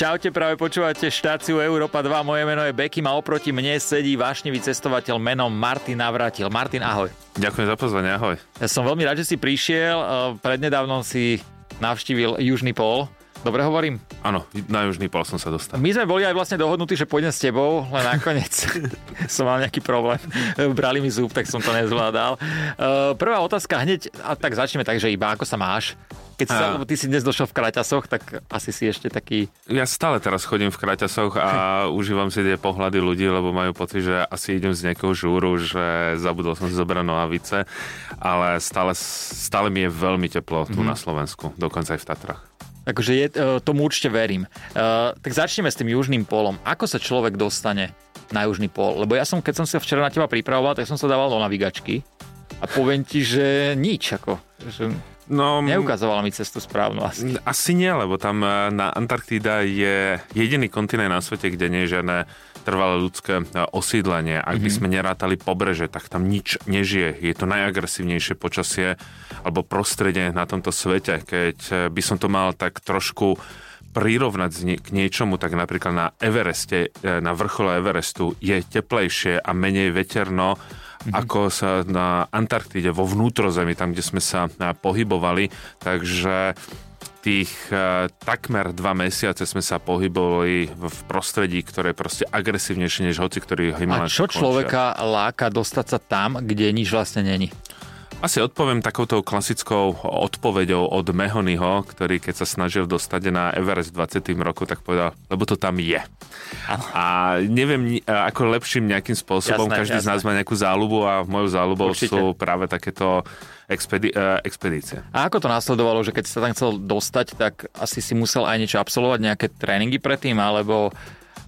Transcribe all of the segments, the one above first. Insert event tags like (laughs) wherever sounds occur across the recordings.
Čaute, práve počúvate štáciu Európa 2. Moje meno je Beky a oproti mne sedí vášnivý cestovateľ menom Martin Navrátil. Martin, ahoj. Ďakujem za pozvanie, ahoj. Ja som veľmi rád, že si prišiel. Prednedávnom si navštívil Južný pól. Dobre hovorím? Áno, na Južný pol som sa dostal. My sme boli aj vlastne dohodnutí, že pôjdem s tebou, len nakoniec (laughs) som mal nejaký problém. Brali mi zub, tak som to nezvládal. Prvá otázka hneď, a tak začneme tak, že iba ako sa máš? Keď sa, ty si dnes došiel v kraťasoch, tak asi si ešte taký... Ja stále teraz chodím v kraťasoch a (laughs) užívam si tie pohľady ľudí, lebo majú pocit, že asi idem z nejakého žúru, že zabudol som si zobrať nohavice, ale stále, stále mi je veľmi teplo tu mm. na Slovensku, dokonca aj v Tatrach. Takže je, e, tomu určite verím. Uh, tak začneme s tým južným polom. Ako sa človek dostane na južný pol? Lebo ja som, keď som sa včera na teba pripravoval, tak som sa dával do navigačky a poviem ti, že nič. Ako, že No, Neukazovala mi cestu správnu asi. Asi nie, lebo tam e, na Antarktída je jediný kontinent na svete, kde nie je žiadne trvalé ľudské e, osídlenie. Ak mm-hmm. by mhm. sme nerátali pobreže, tak tam nič nežije. Je to najagresívnejšie počasie alebo prostredie na tomto svete. Keď e, by som to mal tak trošku prirovnať k niečomu, tak napríklad na Evereste, na vrchole Everestu je teplejšie a menej veterno mm-hmm. ako sa na Antarktíde, vo vnútrozemí, tam, kde sme sa pohybovali. Takže tých takmer dva mesiace sme sa pohybovali v prostredí, ktoré je proste agresívnejšie než hoci, ktorý A čo človeka láka dostať sa tam, kde nič vlastne není? Asi odpoviem takouto klasickou odpoveďou od Mehonyho, ktorý keď sa snažil dostať na Everest v 20. roku, tak povedal, lebo to tam je. A neviem ako lepším nejakým spôsobom, jasné, každý jasné. z nás má nejakú záľubu a mojou záľubou Určite. sú práve takéto expedi- uh, expedície. A ako to následovalo, že keď sa tam chcel dostať, tak asi si musel aj niečo absolvovať, nejaké tréningy predtým, alebo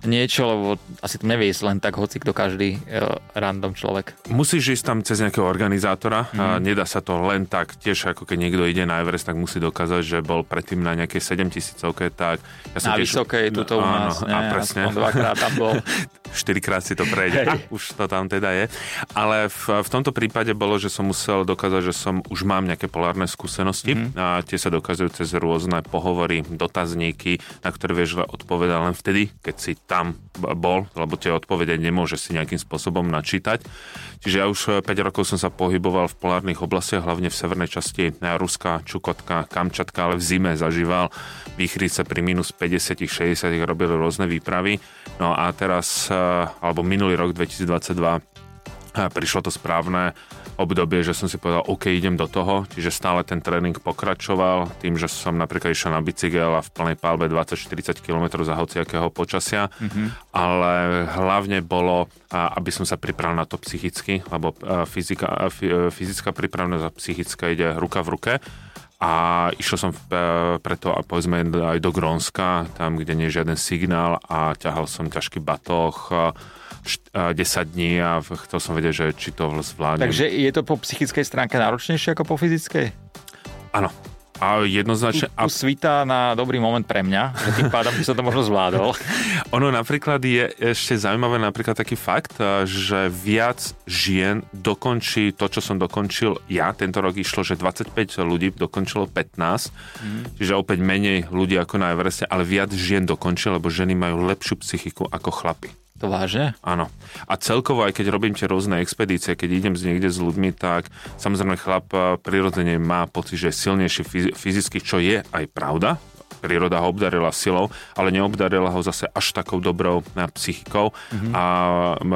niečo, lebo asi to nevie len tak hoci kto každý uh, random človek. Musíš ísť tam cez nejakého organizátora, mm. a mhm. nedá sa to len tak, tiež ako keď niekto ide na Everest, tak musí dokázať, že bol predtým na nejakej 7000 tak ja som na tiež... vysokej, tuto u nás, áno, nie, a presne. dvakrát tam bol. (laughs) Štyrikrát si to prejde, a, už to tam teda je. Ale v, v tomto prípade bolo, že som musel dokázať, že som už mám nejaké polárne skúsenosti mm. a tie sa dokazujú cez rôzne pohovory, dotazníky, na ktoré vieš odpovedať len vtedy, keď si tam bol, lebo tie odpovede nemôže si nejakým spôsobom načítať. Čiže ja už 5 eh, rokov som sa pohyboval v polárnych oblastiach, hlavne v severnej časti eh, Ruska, Čukotka, Kamčatka, ale v zime zažíval výchrice pri minus 50, 60, robili rôzne výpravy. No a teraz, eh, alebo minulý rok 2022, prišlo to správne obdobie, že som si povedal, OK, idem do toho, čiže stále ten tréning pokračoval tým, že som napríklad išiel na bicykel a v plnej palbe 20-40 km za hociakého počasia, mm-hmm. ale hlavne bolo, aby som sa pripravil na to psychicky, lebo fyzika, fyzická prípravnosť a psychická ide ruka v ruke. A išiel som preto povedzme aj do Grónska, tam, kde nie je žiaden signál a ťahal som ťažký batoh 10 dní a chcel som vedieť, že či to zvládnem. Takže je to po psychickej stránke náročnejšie ako po fyzickej? Áno. A jednoznačne... Tu, tu svítá na dobrý moment pre mňa, že tým pádom by som to možno zvládol. (laughs) ono napríklad je ešte zaujímavé napríklad taký fakt, že viac žien dokončí to, čo som dokončil ja. Tento rok išlo, že 25 ľudí dokončilo 15, mm. čiže opäť menej ľudí ako na Evereste, ale viac žien dokončilo, lebo ženy majú lepšiu psychiku ako chlapy. To vážne? Áno. A celkovo, aj keď robím tie rôzne expedície, keď idem z niekde s ľuďmi, tak samozrejme chlap eh, prirodzene má pocit, že je silnejší fyzicky, čo je aj pravda, príroda ho obdarila silou, ale neobdarila ho zase až takou dobrou eh, psychikou mm-hmm. a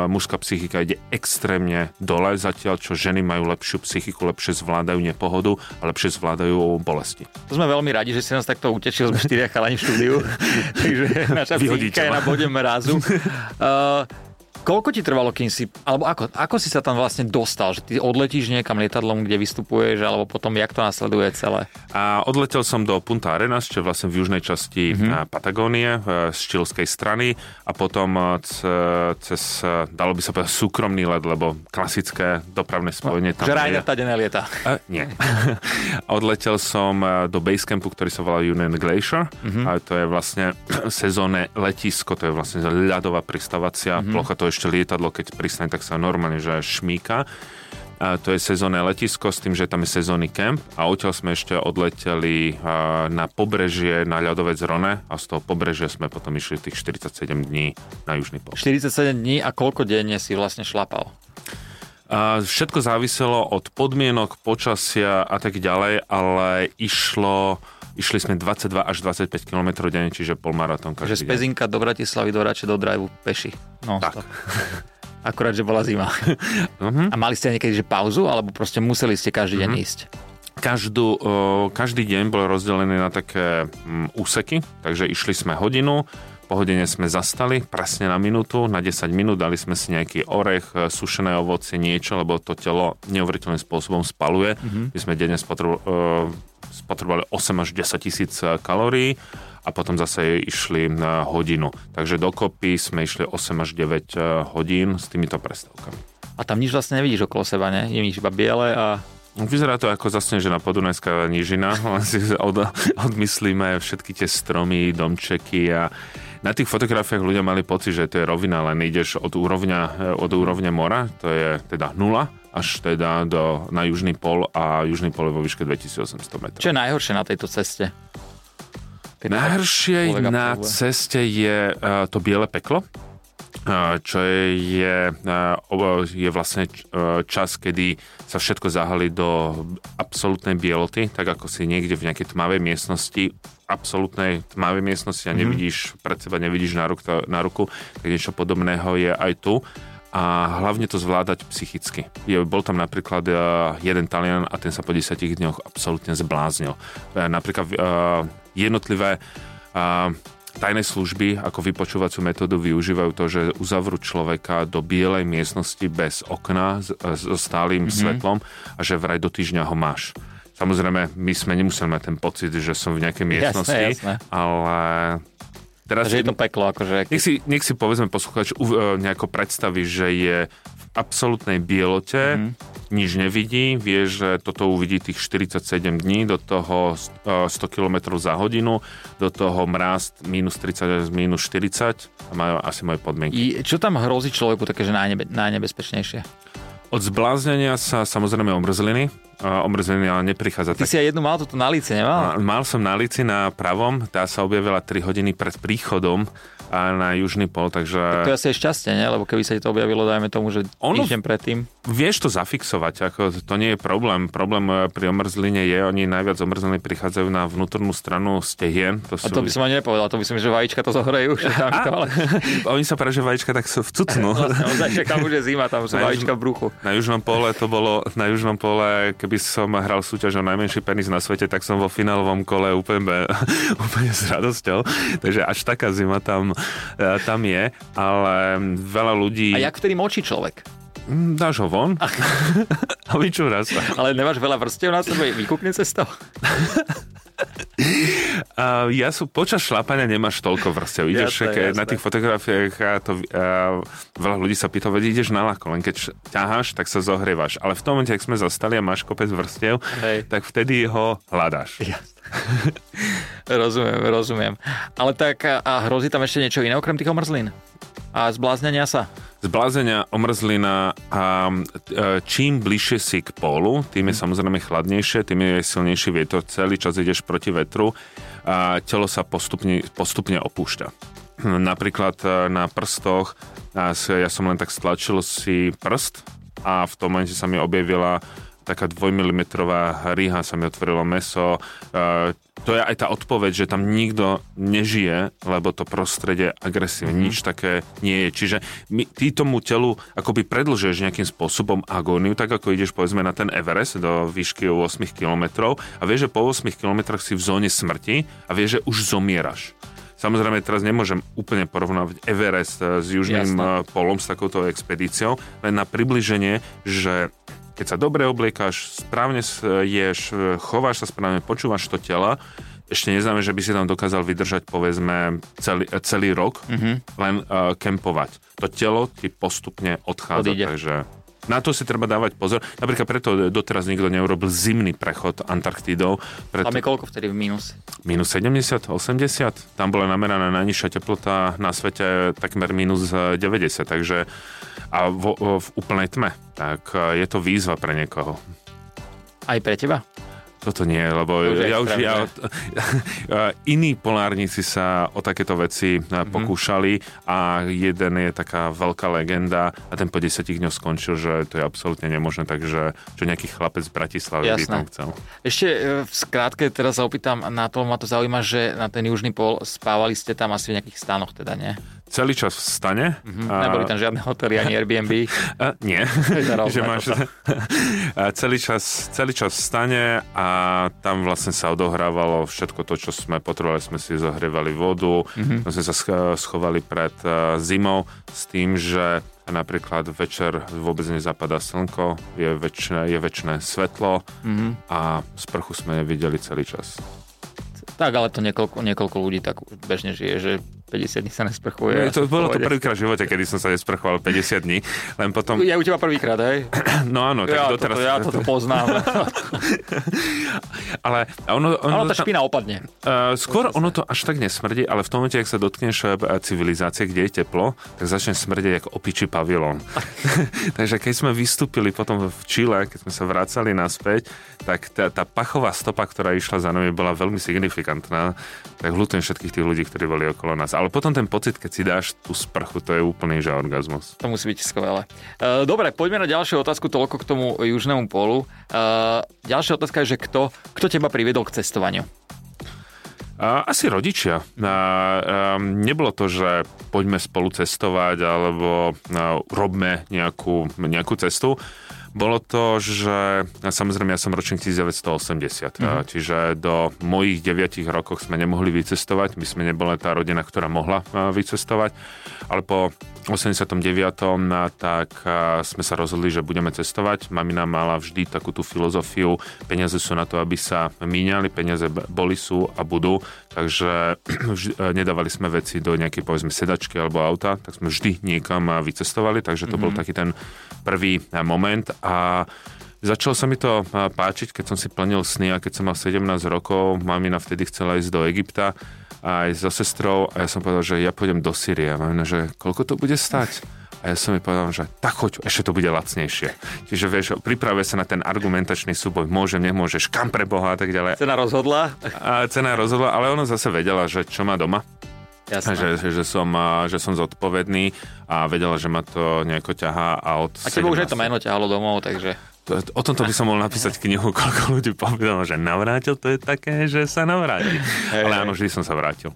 mužská psychika ide extrémne dole, zatiaľ čo ženy majú lepšiu psychiku, lepšie zvládajú nepohodu a lepšie zvládajú bolesti. To sme veľmi radi, že si nás takto utešil, sme štyria chalani v štúdiu, (laughs) (laughs) takže naša psychika je na bode mrazu. Uh, (laughs) Koľko ti trvalo, kým si, alebo ako, ako si sa tam vlastne dostal? Že ty odletíš niekam lietadlom, kde vystupuješ, alebo potom jak to nasleduje celé? A odletel som do Punta Arenas, čo je vlastne v južnej časti mm-hmm. Patagónie, e, z čilskej strany a potom e, cez, dalo by sa povedať, súkromný let, lebo klasické dopravné spojenie no, tam Že Rainer tady nelieta. Uh, nie. (laughs) odletel som do basecampu, ktorý sa volá Union Glacier mm-hmm. a to je vlastne (clears throat) sezónne letisko, to je vlastne ľadová pristávacia mm-hmm. plocha, to je ešte lietadlo, keď pristane, tak sa normálne že šmíka. A to je sezónne letisko s tým, že tam je sezónny kemp a odtiaľ sme ešte odleteli na pobrežie na ľadovec Rone a z toho pobrežia sme potom išli tých 47 dní na južný pol. 47 dní a koľko denne si vlastne šlapal? A všetko záviselo od podmienok, počasia a tak ďalej, ale išlo Išli sme 22 až 25 km denne, čiže polmaratón každý Že z Pezinka do Bratislavy do Rače do Drajvu peši. No, tak. (laughs) Akurát, že bola zima. uh-huh. (laughs) A mali ste niekedy že pauzu, alebo proste museli ste každý deň uh-huh. ísť? Každú, každý deň bol rozdelený na také mm, úseky, takže išli sme hodinu, po hodine sme zastali presne na minútu, na 10 minút, dali sme si nejaký orech, e, sušené ovocie, niečo, lebo to telo neuveriteľným spôsobom spaluje. Mm-hmm. My sme denne spotrebovali 8 až 10 tisíc e, kalórií a potom zase išli na hodinu. Takže dokopy sme išli 8 až 9 e, hodín s týmito prestavkami. A tam nič vlastne nevidíš okolo seba, ne? Je iba biele a Vyzerá to ako zasnežená podunajská nížina, (laughs) len si od, odmyslíme všetky tie stromy, domčeky a na tých fotografiách ľudia mali pocit, že to je rovina, len ideš od úrovňa, eh, od úrovňa mora, to je teda nula, až teda do, na južný pol a južný pol je vo výške 2800 metrov. Čo je najhoršie na tejto ceste? Keď najhoršie na ceste je uh, to biele peklo, uh, čo je, je, uh, je vlastne čas, kedy sa všetko zahali do absolútnej bieloty, tak ako si niekde v nejakej tmavej miestnosti, absolútnej tmavej miestnosti a mhm. nevidíš mm-hmm. pred seba, nevidíš na, ruk, na ruku, tak niečo podobného je aj tu a hlavne to zvládať psychicky. Je, bol tam napríklad uh, jeden Talian a ten sa po 10 dňoch absolútne zbláznil. Uh, napríklad uh, jednotlivé uh, tajné služby ako vypočúvacú metódu využívajú to, že uzavrú človeka do bielej miestnosti bez okna so stálym mm-hmm. svetlom a že vraj do týždňa ho máš. Samozrejme, my sme nemuseli mať ten pocit, že som v nejakej miestnosti, jasné, jasné. ale Teraz, že je to peklo. Akože... Nech, si, nech si povedzme posluchač uh, nejako predstaví, že je v absolútnej bielote, mm nič nevidí, vie, že toto uvidí tých 47 dní, do toho 100 km za hodinu, do toho mráz minus 30 minus 40 a majú asi moje podmienky. I čo tam hrozí človeku také, že najnebe, najnebezpečnejšie? Od zbláznenia sa samozrejme omrzliny, omrzený, ale neprichádza. Ty tak... si aj jednu mal toto na líci, nemal? Mal som na líci na pravom, tá sa objavila 3 hodiny pred príchodom a na južný pol, takže... Tak to je asi aj šťastie, ne? Lebo keby sa to objavilo, dajme tomu, že ono, týždeň predtým. Vieš to zafixovať, ako to nie je problém. Problém eh, pri omrzline je, oni najviac omrzliny prichádzajú na vnútornú stranu stehien. To sú... A to by som ani nepovedal, to by som, že vajíčka to zohrejú. Tam to, ale... (laughs) oni sa práve, že vajíčka tak sú vcucnú. (laughs) vlastne, tam už je zima, tam sú na vajíčka v bruchu. Na južnom pole to bolo, na južnom pole, keby som hral súťaž o najmenší penis na svete, tak som vo finálovom kole úplne, (laughs) úplne s radosťou. Takže až taká zima tam E, tam je, ale veľa ľudí... A jak vtedy močí človek? Mm, dáš ho von (laughs) a vyčúra sa. Ale nemáš veľa vrstiev na sebe, vykúkne to? Uh, (laughs) ja sú, počas šlapania nemáš toľko vrstev. Ideš jasné, jasné. na tých fotografiách a to, uh, veľa ľudí sa pýta, veď ideš na lako, len keď ťaháš, tak sa zohrievaš. Ale v tom momente, ak sme zostali a máš kopec vrstev, Hej. tak vtedy ho hľadáš. Jasné. (laughs) rozumiem, rozumiem. Ale tak a hrozí tam ešte niečo iné okrem tých omrzlín? A zbláznenia sa? Zblázenia, omrzlina a e, čím bližšie si k pólu, tým je mhm. samozrejme chladnejšie, tým je silnejší vietor, celý čas ideš proti vetru a telo sa postupne, postupne opúšťa. Napríklad e, na prstoch, ja som len tak stlačil si prst a v tom momente sa mi objavila taká dvojmilimetrová rýha sa mi otvorilo meso. Uh, to je aj tá odpoveď, že tam nikto nežije, lebo to prostredie agresívne, mm-hmm. nič také nie je. Čiže my, ty tomu telu akoby predlžuješ nejakým spôsobom agóniu, tak ako ideš povedzme na ten Everest do výšky 8 km a vieš, že po 8 km si v zóne smrti a vieš, že už zomieraš. Samozrejme, teraz nemôžem úplne porovnávať Everest s južným Jasne. polom, s takouto expedíciou, len na približenie, že keď sa dobre obliekáš, správne ješ, chováš sa správne, počúvaš to tela, ešte neznáme, že by si tam dokázal vydržať povedzme celý, celý rok, mm-hmm. len uh, kempovať. To telo ti postupne odchádza, Odíde. takže... na to si treba dávať pozor. Napríklad preto doteraz nikto neurobil zimný prechod Antarktidou. Preto... Tam je koľko vtedy v mínus? Minus 70, 80. Tam bola nameraná najnižšia teplota na svete takmer minus 90, takže a vo, v úplnej tme. Tak je to výzva pre niekoho. Aj pre teba? Toto nie, lebo to ja už ja, (laughs) iní polárnici sa o takéto veci mm-hmm. pokúšali a jeden je taká veľká legenda a ten po 10 dňoch skončil, že to je absolútne nemožné, takže čo nejaký chlapec z Bratislavy Jasné. by tam chcel. Ešte e, v skrátke teraz sa opýtam na to, ma to zaujíma, že na ten južný pol spávali ste tam asi v nejakých stanoch teda, nie? Celý čas v stane. Mm-hmm. A... Neboli tam žiadne hotely ani Airbnb? (laughs) A, nie. že (laughs) máš (laughs) a celý, čas, celý čas v stane a tam vlastne sa odohrávalo všetko to, čo sme potrebovali. Sme si zohrievali vodu, mm-hmm. sme sa schovali pred zimou s tým, že napríklad večer vôbec nezapadá slnko, je väčšie, je väčšie svetlo mm-hmm. a sprchu sme nevideli celý čas. Tak, ale to niekoľko, niekoľko ľudí tak bežne žije, že 50 dní sa nesprchuje. No, to bolo to prvýkrát v živote, kedy som sa nesprchoval 50 dní, len potom... Ja u teba prvýkrát, hej? (clears throat) No áno, tak ja doteraz... Toto, ja toto poznám. (laughs) ale ono... ono ale tá špina opadne. Uh, skôr ono to až tak nesmrdí, ale v tom momente, ak sa dotkneš eh, civilizácie, kde je teplo, tak začne smrdeť ako opičí pavilón. (laughs) Takže keď sme vystúpili potom v Čile, keď sme sa vracali naspäť, tak tá, tá pachová stopa, ktorá išla za nami, bola veľmi signifikantná. Tak hľutujem všetkých tých ľudí, ktorí boli okolo nás ale potom ten pocit, keď si dáš tú sprchu, to je úplný že orgazmus. To musí byť skvelé. E, dobre, poďme na ďalšiu otázku, toľko k tomu južnému polu. E, ďalšia otázka je, že kto, kto teba priviedol k cestovaniu? Asi rodičia. Nebolo to, že poďme spolu cestovať alebo robme nejakú, nejakú cestu. Bolo to, že samozrejme ja som ročník 1980, mm-hmm. čiže do mojich 9 rokov sme nemohli vycestovať, my sme neboli tá rodina, ktorá mohla vycestovať, ale po 89. tak sme sa rozhodli, že budeme cestovať. Mamina mala vždy takú tú filozofiu, peniaze sú na to, aby sa míňali, peniaze boli, sú a budú, takže (clears throat) nedávali sme veci do nejakej povedzme sedačky alebo auta, tak sme vždy niekam vycestovali, takže to mm-hmm. bol taký ten prvý moment a Začalo sa mi to páčiť, keď som si plnil sny a keď som mal 17 rokov, mamina vtedy chcela ísť do Egypta aj so sestrou a ja som povedal, že ja pôjdem do Syrie. Mamina, že koľko to bude stať? A ja som mi povedal, že tak choď, ešte to bude lacnejšie. Čiže vieš, pripravuje sa na ten argumentačný súboj, môžem, nemôžeš, kam pre Boha a tak ďalej. Cena rozhodla? A cena rozhodla, ale ona zase vedela, že čo má doma. Jasné. Že, že, som, že som zodpovedný a vedela, že ma to nejako ťahá a od A teba už aj to meno ťahalo domov, takže... To, o tomto by som mohol napísať knihu, koľko ľudí povedalo, že navrátil, to je také, že sa navráti. Hey, Ale áno, vždy som sa vrátil.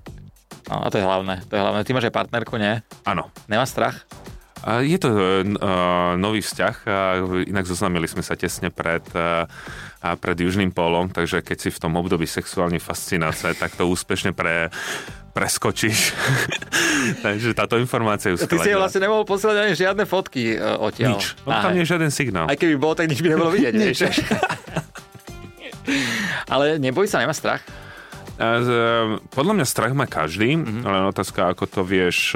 No a to je hlavné, to je hlavné. Ty máš aj partnerku, nie? Áno. Nemá strach? Je to uh, nový vzťah, inak zoznámili sme sa tesne pred, uh, pred Južným polom, takže keď si v tom období sexuálne fascinácie, tak to úspešne pre, preskočíš. (laughs) takže táto informácia je Ty si vlastne nemohol posielať ani žiadne fotky odtiaľ. Nič, no, tam nie je žiaden signál. Aj keby bol, tak nič by nebolo vidieť. (laughs) nič. (laughs) Ale neboj sa, nemá strach? Podľa mňa strach má každý, mm-hmm. ale otázka, ako to vieš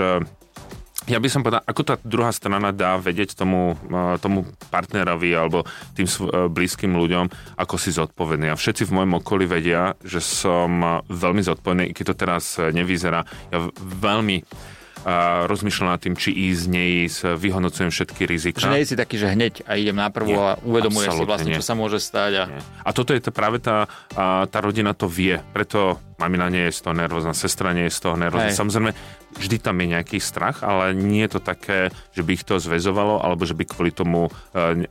ja by som povedal, ako tá druhá strana dá vedieť tomu, e, tomu partnerovi alebo tým e, blízkym ľuďom, ako si zodpovedný. A všetci v mojom okolí vedia, že som veľmi zodpovedný, keď to teraz nevyzerá. Ja veľmi a rozmýšľam nad tým, či ísť, neísť, vyhodnocujem všetky rizika. Že nie si taký, že hneď a idem naprvo a uvedomuješ si vlastne, nie. čo sa môže stať. A, a toto je to práve tá, tá rodina to vie, preto mamina nie je z toho nervózna, sestra nie je z toho nervózna. Hej. Samozrejme, vždy tam je nejaký strach, ale nie je to také, že by ich to zväzovalo, alebo že by kvôli tomu uh,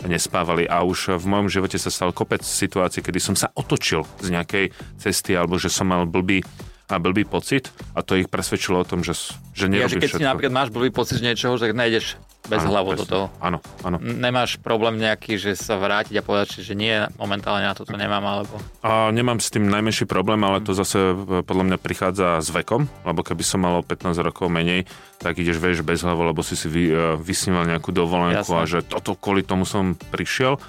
nespávali. A už v mojom živote sa stal kopec situácií, kedy som sa otočil z nejakej cesty, alebo že som mal blbý a blbý pocit a to ich presvedčilo o tom, že, že nerobím ja, že keď všetko. si napríklad máš blbý pocit z niečoho, tak nejdeš bez hlavu do toho. Áno, áno. Nemáš problém nejaký, že sa vrátiť a povedať, že nie, momentálne na toto nemám, alebo... A nemám s tým najmenší problém, ale to zase e, podľa mňa prichádza s vekom, lebo keby som mal 15 rokov menej, tak ideš, vieš, bez hlavu, lebo si si vy, uh, vysníval nejakú dovolenku Jasne. a že toto kvôli tomu som prišiel,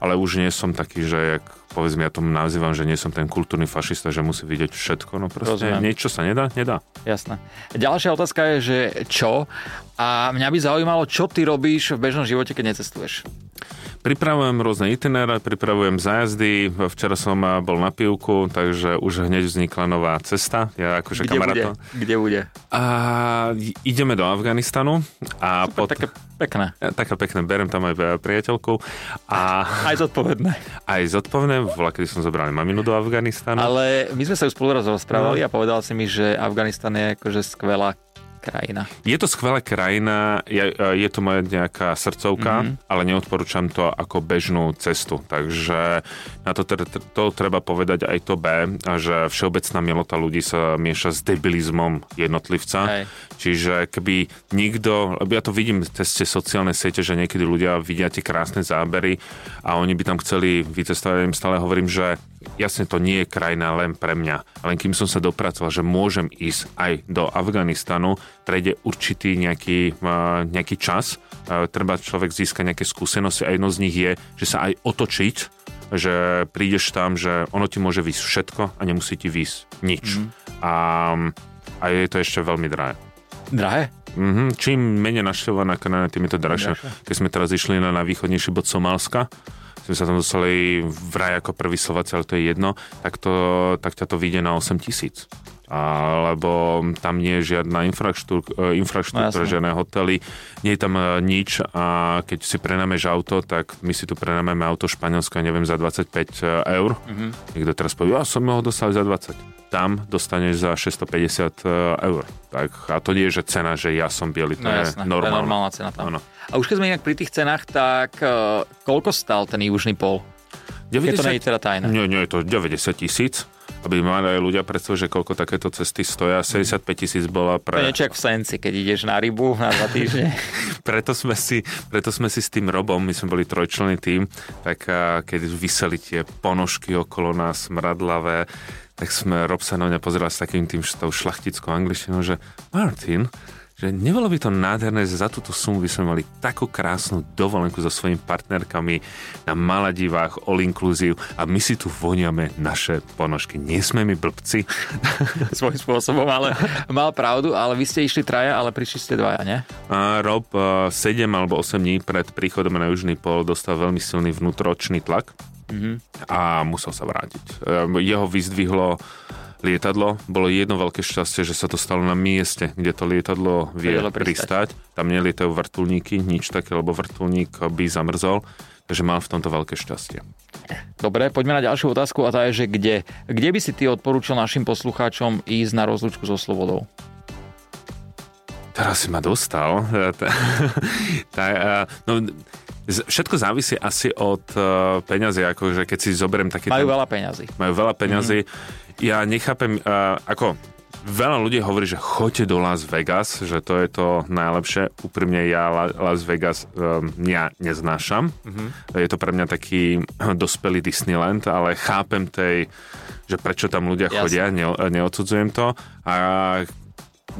ale už nie som taký, že jak povedzme, ja tomu nazývam, že nie som ten kultúrny fašista, že musí vidieť všetko, no proste Rozumiem. niečo sa nedá, nedá. Jasné. Ďalšia otázka je, že čo? A mňa by zaujímalo, čo ty robíš v bežnom živote, keď necestuješ? Pripravujem rôzne itineráre, pripravujem zájazdy. Včera som bol na pivku, takže už hneď vznikla nová cesta. Ja akože Kde bude? kamarátov. Kde bude? A ideme do Afganistanu. A Super, také pekné. Taká pekné, berem tam aj priateľku. A Aj zodpovedné. aj zodpovedné, bola, kedy som zobral maminu do Afganistanu. Ale my sme sa už spolu rozprávali No. a povedal si mi, že Afganistan je akože skvelá krajina. Je to skvelá krajina, je, je to moja nejaká srdcovka, Mhm. mm-hmm. ale neodporúčam to ako bežnú cestu. Takže na to, to treba povedať aj to B, že všeobecná milota ľudí sa mieša s debilizmom jednotlivca. Hej. Čiže keby nikto, lebo ja to vidím cez tie sociálne siete, že niekedy ľudia vidia tie krásne zábery a oni by tam chceli vycestovať, ja im stále hovorím, že jasne to nie je krajina len pre mňa, len kým som sa dopracoval, že môžem ísť aj do Afganistanu, prejde určitý nejaký, uh, nejaký čas, uh, treba človek získať nejaké skúsenosti a jedno z nich je, že sa aj otočiť, že prídeš tam, že ono ti môže výsť všetko a nemusí ti výsť nič. Mm. A, a je to ešte veľmi drahé. Drahé? Mm-hmm. Čím menej našťovaná krajina, tým je to drahšie. Keď sme teraz išli na, na východnejší bod Somálska, sme sa tam dostali vraj ako prvý Slováci, ale to je jedno, tak, to, tak ťa to vyjde na 8 tisíc. Lebo tam nie je žiadna infraštruktúra, infraštruktúra No, žiadne hotely, nie je tam e, nič a keď si prenámeš auto, tak my si tu prenámeme auto Španielsko, ja neviem, za 25 eur. Mm-hmm. Niekto teraz povie, ja som ho dostal za 20 tam dostaneš za 650 eur. Tak, a to nie je, že cena, že ja som biely, to No je jasné, to je normálna cena tam. Áno. A už keď sme inak pri tých cenách, tak uh, koľko stál ten južný pol? Keď to nie je teda tajné. Nie, nie, je to 90 tisíc. Aby mali aj ľudia predstav, že koľko takéto cesty stoja. 75 tisíc bola To je pre... niečo v Senci, keď ideš na rybu na dva týždne. (laughs) preto, sme si, preto sme si s tým Robom, my sme boli trojčlenný tým, tak keď vyseli tie ponožky okolo nás, smradlavé, tak sme, Rob sa na mňa pozeral s takým tým tou šlachtickou angličtinou, že Martin, že nebolo by to nádherné, že za túto sumu by sme mali takú krásnu dovolenku so svojimi partnerkami na Maladivách, all inclusive a my si tu voniame naše ponožky. Nie sme my blbci. (laughs) Svojím spôsobom, ale mal pravdu, ale vy ste išli traja, ale prišli ste dvaja, ne? A Rob 7 alebo 8 dní pred príchodom na Južný pol dostal veľmi silný vnútročný tlak Mhm. a musel sa vrátiť. Ehm, Jeho vyzdvihlo lietadlo. Bolo jedno veľké šťastie, že sa to stalo na mieste, kde to lietadlo vie pristať. Tam nelietajú vrtulníky, nič také, lebo vrtulník by zamrzol. Takže mal v tomto veľké šťastie. Dobre, poďme na ďalšiu otázku a tá je, že kde? Kde by si ty odporúčal našim poslucháčom ísť na rozlúčku so slobodou? Teraz si ma dostal. (laughs) No, všetko závisí asi od uh, peňazí, akože keď si zoberiem taký... Majú ten- veľa peňazí. majú veľa peňazí. Mm-hmm. Ja nechápem, uh, ako veľa ľudí hovorí, že choďte do Las Vegas, že to je to najlepšie. Úprimne ja La- Las Vegas um, ja neznášam. Mm-hmm. Je to pre mňa taký (clears throat) dospelý Disneyland, ale chápem tej, že prečo tam ľudia Jasne. chodia, ne, neodsudzujem to. A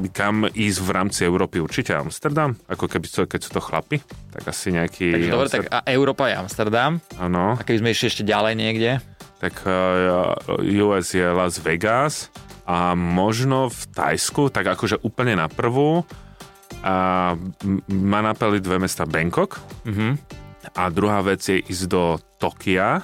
kam ísť v rámci Európy? Určite Amsterdam, ako keby to, keď sú to chlapi, tak asi nejaký... Takže dobre, tak a Európa je Amsterdam. Áno. A keby sme išli ešte ďalej niekde? tak uh, US je Las Vegas a možno v Tajsku, tak akože úplne na prvú a ma napadli dve mesta Bangkok Mhm. a druhá vec je ísť do Tokia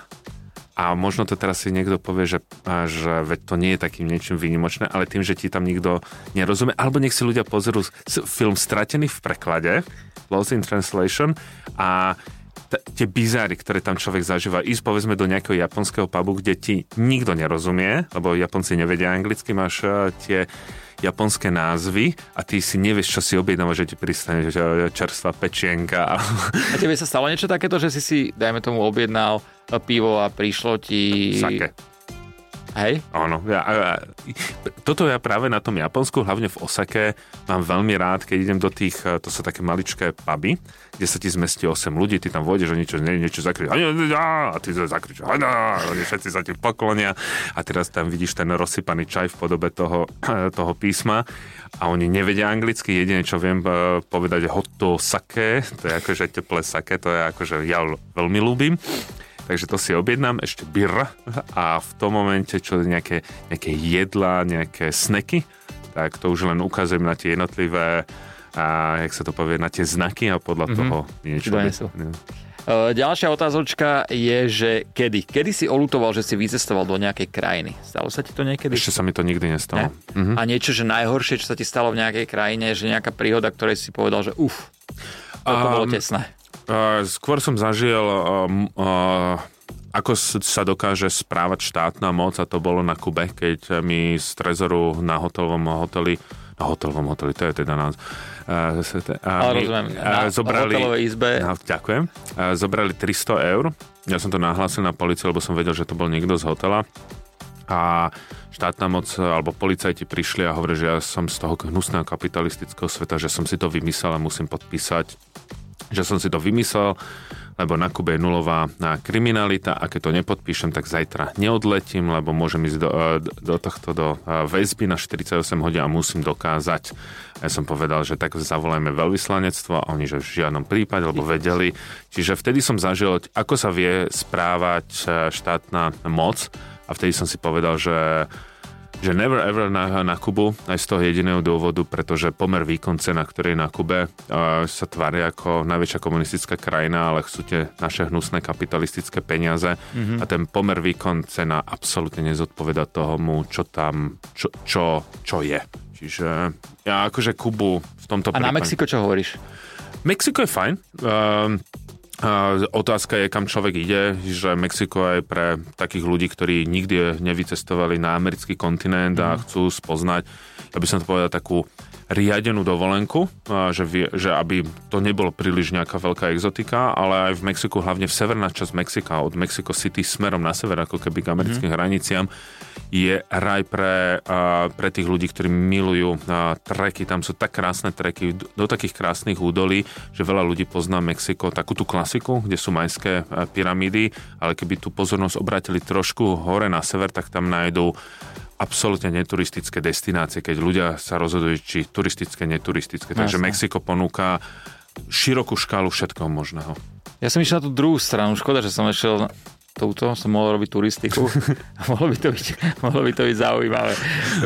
a možno to teraz si niekto povie, že, že veď to nie je takým niečím výnimočné, ale tým, že ti tam nikto nerozumie, alebo nech si ľudia pozerú film Stratený v preklade, Lost in Translation a t- tie bizáry, ktoré tam človek zažíva, ísť povedzme do nejakého japonského pubu, kde ti nikto nerozumie, lebo Japonci nevedia anglicky, máš eh, tie japonské názvy a ty si nevieš, čo si objednáva, že ti pristane že čerstvá pečienka. (laughs) A tebe sa stalo niečo takéto, že si si, dajme tomu, objednal pivo a prišlo ti... Sake. Hej? Áno. Ja, a, a, toto ja práve na tom Japonsku, hlavne v Osake, mám veľmi rád, keď idem do tých, eh, to sú také maličké puby, kde sa ti zmestí 8 ľudí, ty tam vôjdeš a niečo, nie, niečo zakričíš a ty zakričíš a všetci sa ti poklonia. A teraz tam vidíš ten rozsypaný čaj v podobe toho, (clears throat) toho písma. A oni nevedia anglicky, jediné, čo viem eh, povedať je hoto sake, to je akože teplé sake, to je akože ja veľmi ľúbim. Takže to si objednám, ešte birra a v tom momente, čo nejaké, nejaké jedla, nejaké sneky, tak to už len ukazujem na tie jednotlivé a jak sa to povie, na tie znaky a podľa mm-hmm. toho niečo Donesú. objednám. ďalšia otázočka je, že kedy? Kedy si olutoval, že si vycestoval do nejakej krajiny? Stalo sa ti to niekedy? Ešte sa mi to nikdy nestalo. Mhm. A niečo, že najhoršie, čo sa ti stalo v nejakej krajine, že nejaká príhoda, ktorej si povedal, že uf, to um, bolo tesné. Uh, skôr som zažil um, uh, ako sa dokáže správať štátna moc a to bolo na Kube, keď mi z trezoru na hotelovom hoteli na hotelovom hoteli, to je teda nás. Ale rozumiem, na zobrali, hotelovej izbe. No, ďakujem. Uh, zobrali 300 eur. Ja som to nahlásil na policiu, lebo som vedel, že to bol niekto z hotela. A štátna moc alebo policajti prišli a hovorili, že ja som z toho hnusného kapitalistického sveta, že som si to vymyslel a musím podpísať, že som si to vymyslel lebo na Kube je nulová kriminalita a keď to nepodpíšem, tak zajtra neodletím, lebo môžem ísť do, e, do tohto do e, väzby na 48 hodín a musím dokázať. Ja som povedal, že tak zavolajme veľvyslanectvo a oni, že v žiadnom prípade, lebo vedeli. Čiže vtedy som zažil, ako sa vie správať e, štátna moc a vtedy som si povedal, že že never ever na, na Kubu, aj z toho jediného dôvodu, pretože pomer výkon cena, ktorý je na Kube, sa tvári ako najväčšia komunistická krajina, ale chcú tie naše hnusné kapitalistické peniaze mm-hmm. a ten pomer výkon cena absolútne nezodpoveda tomu, čo tam, čo, čo, čo je. Čiže ja akože Kubu v tomto A prípade... na Mexiko čo hovoríš? Mexiko je fajn. Uh, otázka je, kam človek ide, že Mexiko je pre takých ľudí, ktorí nikdy nevycestovali na americký kontinent a mhm. chcú spoznať, ja by som to povedal, takú riadenú dovolenku, že, vie, že aby to nebolo príliš nejaká veľká exotika, ale aj v Mexiku, hlavne v severná časť Mexika, od Mexico City smerom na sever, ako keby k americkým mm-hmm. hraniciam, je raj pre, pre tých ľudí, ktorí milujú treky. Tam sú tak krásne treky do takých krásnych údolí, že veľa ľudí pozná Mexiko, takú tú klasiku, kde sú majské pyramídy, ale keby tú pozornosť obratili trošku hore na sever, tak tam nájdú absolútne neturistické destinácie, keď ľudia sa rozhodujú, či turistické, neturistické. Takže Jasne. Mexiko ponúka širokú škálu všetkého možného. Ja som išiel na tú druhú stranu. Škoda, že som išiel touto, som mohol robiť turistiku. (laughs) mohlo, by to byť, mohlo by to byť zaujímavé.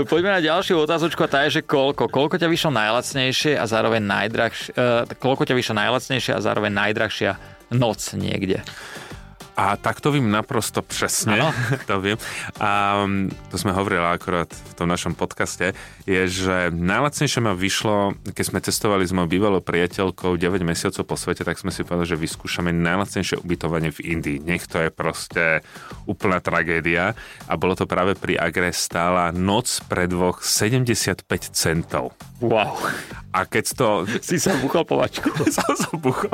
Poďme na ďalšiu otázočku a tá je, že koľko? Koľko ťa vyšlo najlacnejšie a zároveň najdrahšie, uh, koľko ťa vyšlo najlacnejšie a zároveň najdrahšia noc niekde? A tak to vím naprosto přesně, ano. (laughs) to vím. A um, to sme hovorili akorát v tom našom podcaste, je, že najlacnejšie ma vyšlo, keď sme cestovali s mojou bývalou priateľkou 9 mesiacov po svete, tak sme si povedali, že vyskúšame najlacnejšie ubytovanie v Indii. Nech to je proste úplná tragédia. A bolo to práve pri Agre stála noc pre dvoch 75 centov. Wow. A keď to... (laughs) Si sa buchol povačku. (laughs) som sa buchol.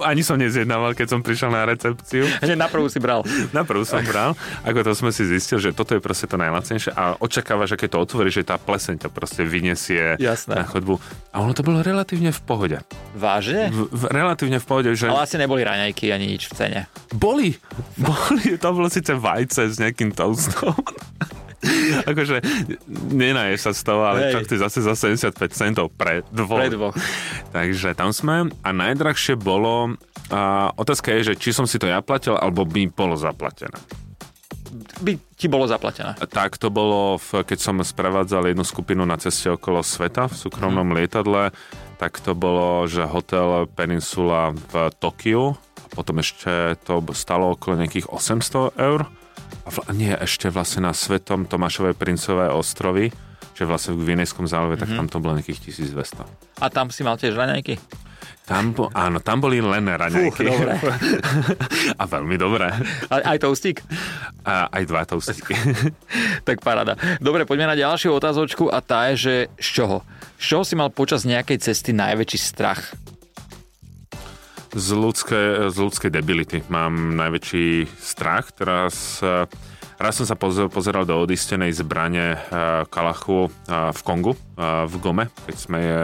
Ani som nezjednával, keď som prišiel na recepciu. (laughs) Hneď na prvú si bral. (laughs) Na prvú som bral. Ako to sme si zistili, že toto je proste to najlacnejšie a očakáva, že keď to otvorí, že tá pleseň to proste vyniesie Jasné. na chodbu. A ono to bolo relatívne v pohode. Vážne? V, v, relatívne v pohode. Že... Ale asi neboli raňajky ani nič v cene. Boli. (laughs) Boli. To bolo síce vajce s nejakým toastom. (laughs) akože nenaješ sa z toho, ale Hej. čak ty zase za 75 centov pre dvoch. Pre dvoch. Takže tam sme a najdrahšie bolo, a otázka je, že či som si to ja platil, alebo by bolo zaplatené by ti bolo zaplatené. Tak to bolo, v, keď som sprevádzal jednu skupinu na ceste okolo sveta v súkromnom mm. lietadle, tak to bolo, že hotel Peninsula v Tokiu, potom ešte to stalo okolo nejakých 800 eur nie, ešte vlastne na Svetom Tomášovej princové ostrovy, že vlastne v Gvinejskom zálive, mm-hmm. tak mhm. tam to bolo nejakých 1200. A tam si mal tiež raňajky? Tam, bo, áno, tam boli len raňajky. Fú, (laughs) dobre. A veľmi dobré. A, aj toustík? A, aj dva toustíky. (laughs) tak paráda. Dobre, poďme na ďalšiu otázočku a tá je, že z čoho? Z čoho si mal počas nejakej cesty najväčší strach? Z ľudskej, z ľudskej debility. Mám najväčší strach. Teraz raz som sa pozeral do odistenej zbrane eh, Kalachu eh, v Kongu, eh, v Gome, keď sme je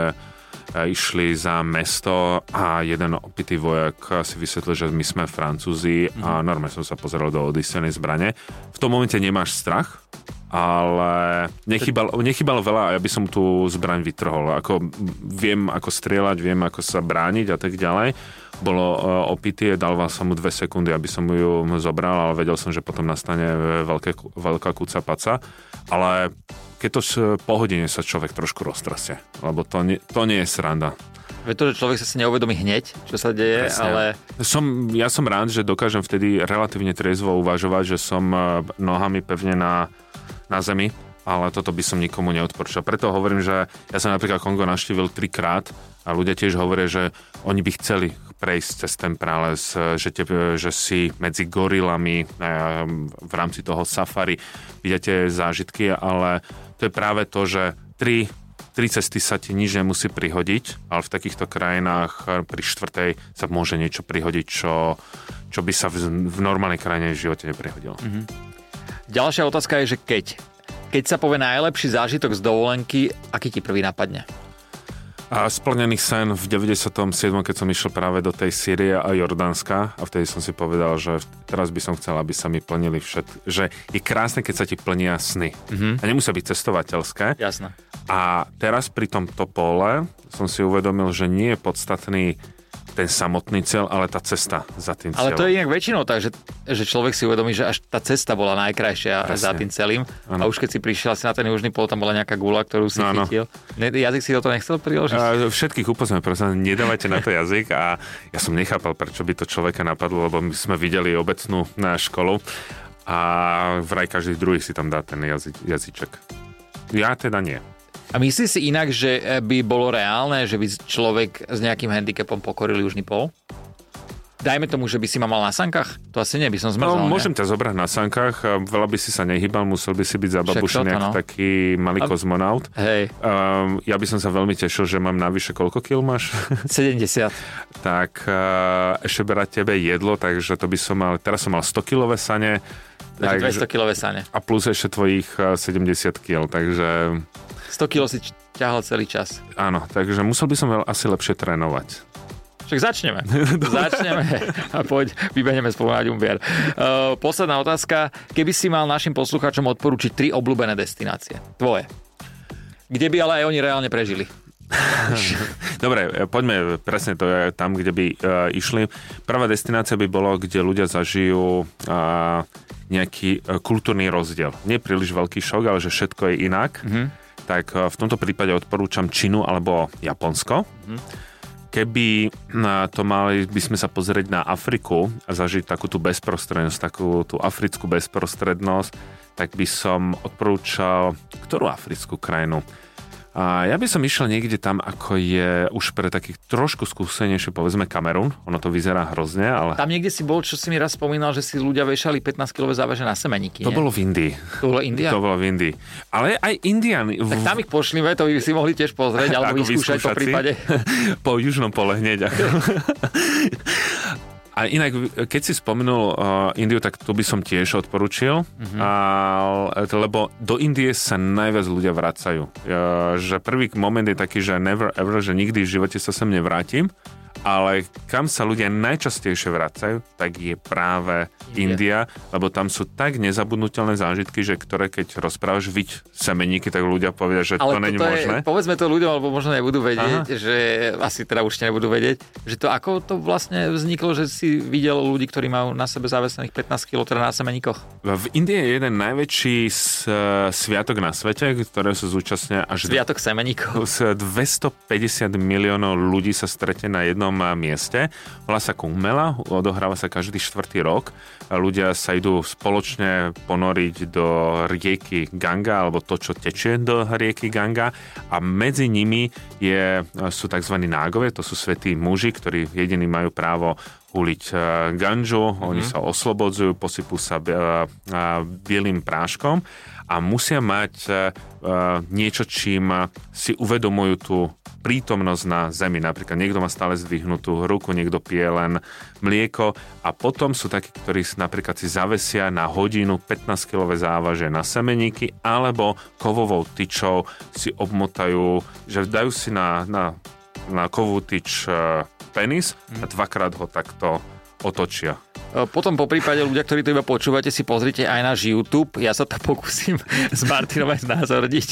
išli za mesto a jeden opitý vojak si vysvetlil, že my sme Francúzi a mhm. normálne som sa pozeral do odistenej zbrane. V tom momente nemáš strach, ale nechybalo, nechybalo veľa a ja by som tú zbraň vytrhol. Ako, viem, ako strieľať, viem, ako sa brániť a tak ďalej. Bolo uh, opitý, dal vám som mu dve sekundy, aby som ju zobral, ale vedel som, že potom nastane veľké, veľká kúca paca. Ale keď to po hodine sa človek trošku roztrasie, lebo to nie, to nie je sranda. Veď to, že človek sa si neuvedomí hneď, čo sa deje, Presne. ale... Som, ja som rád, že dokážem vtedy relatívne triezvo uvažovať, že som e, nohami pevne na, na zemi, ale toto by som nikomu neodporúčal. Preto hovorím, že ja som napríklad Kongo naštívil trikrát a ľudia tiež hovoria, že oni by chceli prejsť cez ten prales, že, te, že si medzi gorilami eh, v rámci toho safari vidíte zážitky, ale to je práve to, že tri tri cesty sa ti nič nemusí prihodiť, ale v takýchto krajinách eh, pri štvrtej sa môže niečo prihodiť, čo, čo by sa v, v normálnej krajine v živote neprihodilo. Mm-hmm. Ďalšia otázka je, že keď keď sa povie najlepší zážitok z dovolenky, aký ti prvý napadne? A splnený sen v 97. keď som išiel práve do tej Sýrie a Jordánska a vtedy som si povedal, že teraz by som chcel, aby sa mi plnili všet, že je krásne, keď sa ti plnia sny. Mm-hmm. A nemusia byť cestovateľské. Jasné. A teraz pri tomto pole som si uvedomil, že nie je podstatný ten samotný cieľ, ale tá cesta za tým cieľom. Ale to je inak väčšinou tak, že, že človek si uvedomí, že až tá cesta bola najkrajšia Presne. za tým celým. Ano. A už keď si prišiel si na ten južný pol, tam bola nejaká gula, ktorú si ano. chytil. Ne, jazyk si do toho nechcel priložiť? A všetkých upozorňujem, prosím, nedávajte na to jazyk a ja som nechápal, prečo by to človeka napadlo, lebo my sme videli obecnú na školu a vraj každý druhý si tam dá ten jazy, jazyček. Ja teda nie. A myslíš si inak, že eh, by bolo reálne, že by človek s nejakým handicapom pokoril južný pol? Dajme tomu, že by si ma mal na sankách? To asi nie, by som zmrzol, No, môžem ťa zobrať na sankách, veľa by si sa nehýbal, musel by si byť zababušený ako no. taký malý A... kozmonaut. Hej. Um, ja by som sa veľmi tešil, že mám navyše, koľko kil máš? (laughs) 70. tak uh, ešte berať tebe jedlo, takže to by som mal, teraz som mal 100 kilové sane. Takže 200 kilové sane. A plus ešte tvojich 70 kg, takže 100 kg si ťahal celý čas. Áno, takže musel by som veľ asi lepšie trénovať. Však začneme. (laughs) začneme a poď, vybehneme spolu na Ďumbier. Uh, posledná otázka. Keby si mal našim poslucháčom odporúčiť tri obľúbené destinácie. Tvoje. Kde by ale aj oni reálne prežili? (laughs) Dobre, poďme presne to je tam, kde by uh, išli. Prvá destinácia by bolo, kde ľudia zažijú uh, nejaký uh, kultúrny rozdiel. Nie príliš veľký šok, ale že všetko je inak. Mm-hmm tak eh, v tomto prípade odporúčam Čínu alebo Japonsko. Keby eh, to mali by sme sa pozrieť na Afriku a zažiť takú tú bezprostrednosť, takú tú africkú bezprostrednosť, tak by som odporúčal ktorú africkú krajinu? A ja by som išiel niekde tam, ako je už pre takých trošku skúsenejšie, povedzme Kamerun. Ono to vyzerá hrozne, ale... Tam niekde si bol, čo si mi raz spomínal, že si ľudia vešali 15-kilové závaže na semeníky. To nie? bolo v Indii. To bolo India? To bolo v Indii. Ale aj Indian... Tak tam ich pošlime, to by si mohli tiež pozrieť, (laughs) alebo vyskúšať po prípade. (laughs) po južnom pole hneď. (laughs) A inak, keď si spomenul uh, Indiu, tak to by som tiež odporučil, mm-hmm. a, lebo do Indie sa najviac ľudia vracajú. Uh, že prvý moment je taký, že never ever, že nikdy v živote sa sem nevrátim ale kam sa ľudia najčastejšie vracajú, tak je práve India, India lebo tam sú tak nezabudnutelné zážitky, že ktoré keď rozprávaš viť semeníky, tak ľudia povedia, že ale to není možné. povedzme to ľuďom, alebo možno nebudú vedieť, Aha. že asi teda už nebudú vedieť, že to ako to vlastne vzniklo, že si videl ľudí, ktorí majú na sebe závesených 15 kg teda na semeníkoch. V Indii je jeden najväčší sviatok na svete, ktoré sa zúčastnia až... Sviatok semeníkov. 250 miliónov ľudí sa stretne na jednom mieste. Volá sa Kumela, odohráva sa každý štvrtý rok. Ľudia sa idú spoločne ponoriť do rieky Ganga, alebo to, čo tečie do rieky Ganga. A medzi nimi je, sú tzv. nágové, to sú svetí muži, ktorí jediní majú právo uliť e, ganžu, mm-hmm. oni sa oslobodzujú, posypú sa e, bielým práškom a musia mať e, niečo, čím si uvedomujú tú prítomnosť na zemi. Napríklad niekto má stále zdvihnutú ruku, niekto pije len mlieko a potom sú takí, ktorí napríklad si zavesia na hodinu 15-kilové závaže na semeníky alebo kovovou tyčou si obmotajú, že dajú si na, na, na kovú tyč e, penis a dvakrát ho takto otočia. E, potom po prípade ľudia, ktorí to iba počúvate, si pozrite aj náš YouTube. Ja sa to pokúsim s Martinom aj znázorniť.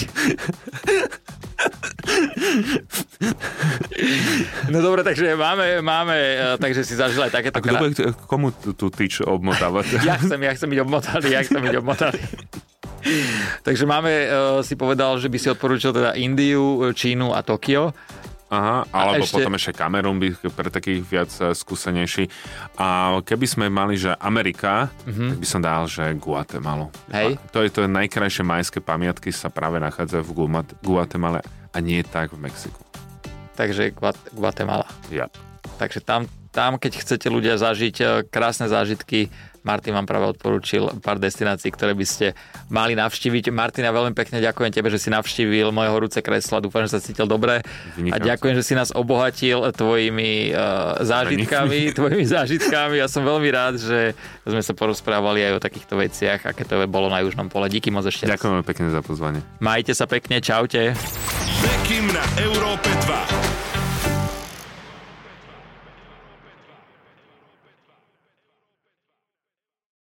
No dobre, takže máme, máme e, takže si zažil aj takéto... A kto bude, komu tú tyč obmotávať? (laughs) Ja chcem, ja chcem byť obmotaný, ja chcem byť obmotaný. Takže máme, uh, si povedal, že by si odporúčil teda Indiu, Čínu a Tokio. Aha, alebo ešte... potom ešte Kamerun by pre takých viac eh, skúsenejší. A keby sme mali, že Amerika, mm-hmm. tak by som dal, že Guatemala. Hej. To je to najkrajšie majské pamiatky sa práve nachádza v Guatemala a nie tak v Mexiku. Takže Guatemala. Ja. Takže tam, tam, keď chcete ľudia zažiť eh, krásne zážitky, Martin vám práve odporúčil pár destinácií, ktoré by ste mali navštíviť. Martina, veľmi pekne ďakujem tebe, že si navštívil moje horúce kresla. Dúfam, že sa cítil dobre. A ďakujem, že si nás obohatil tvojimi uh, zážitkami, (laughs) tvojimi zážitkami. Ja som veľmi rád, že sme sa porozprávali aj o takýchto veciach, aké to bolo na Južnom pole. Díky moc ešte Ďakujem pekne za pozvanie. Majte sa pekne, čaute. Bekim na Európe 2.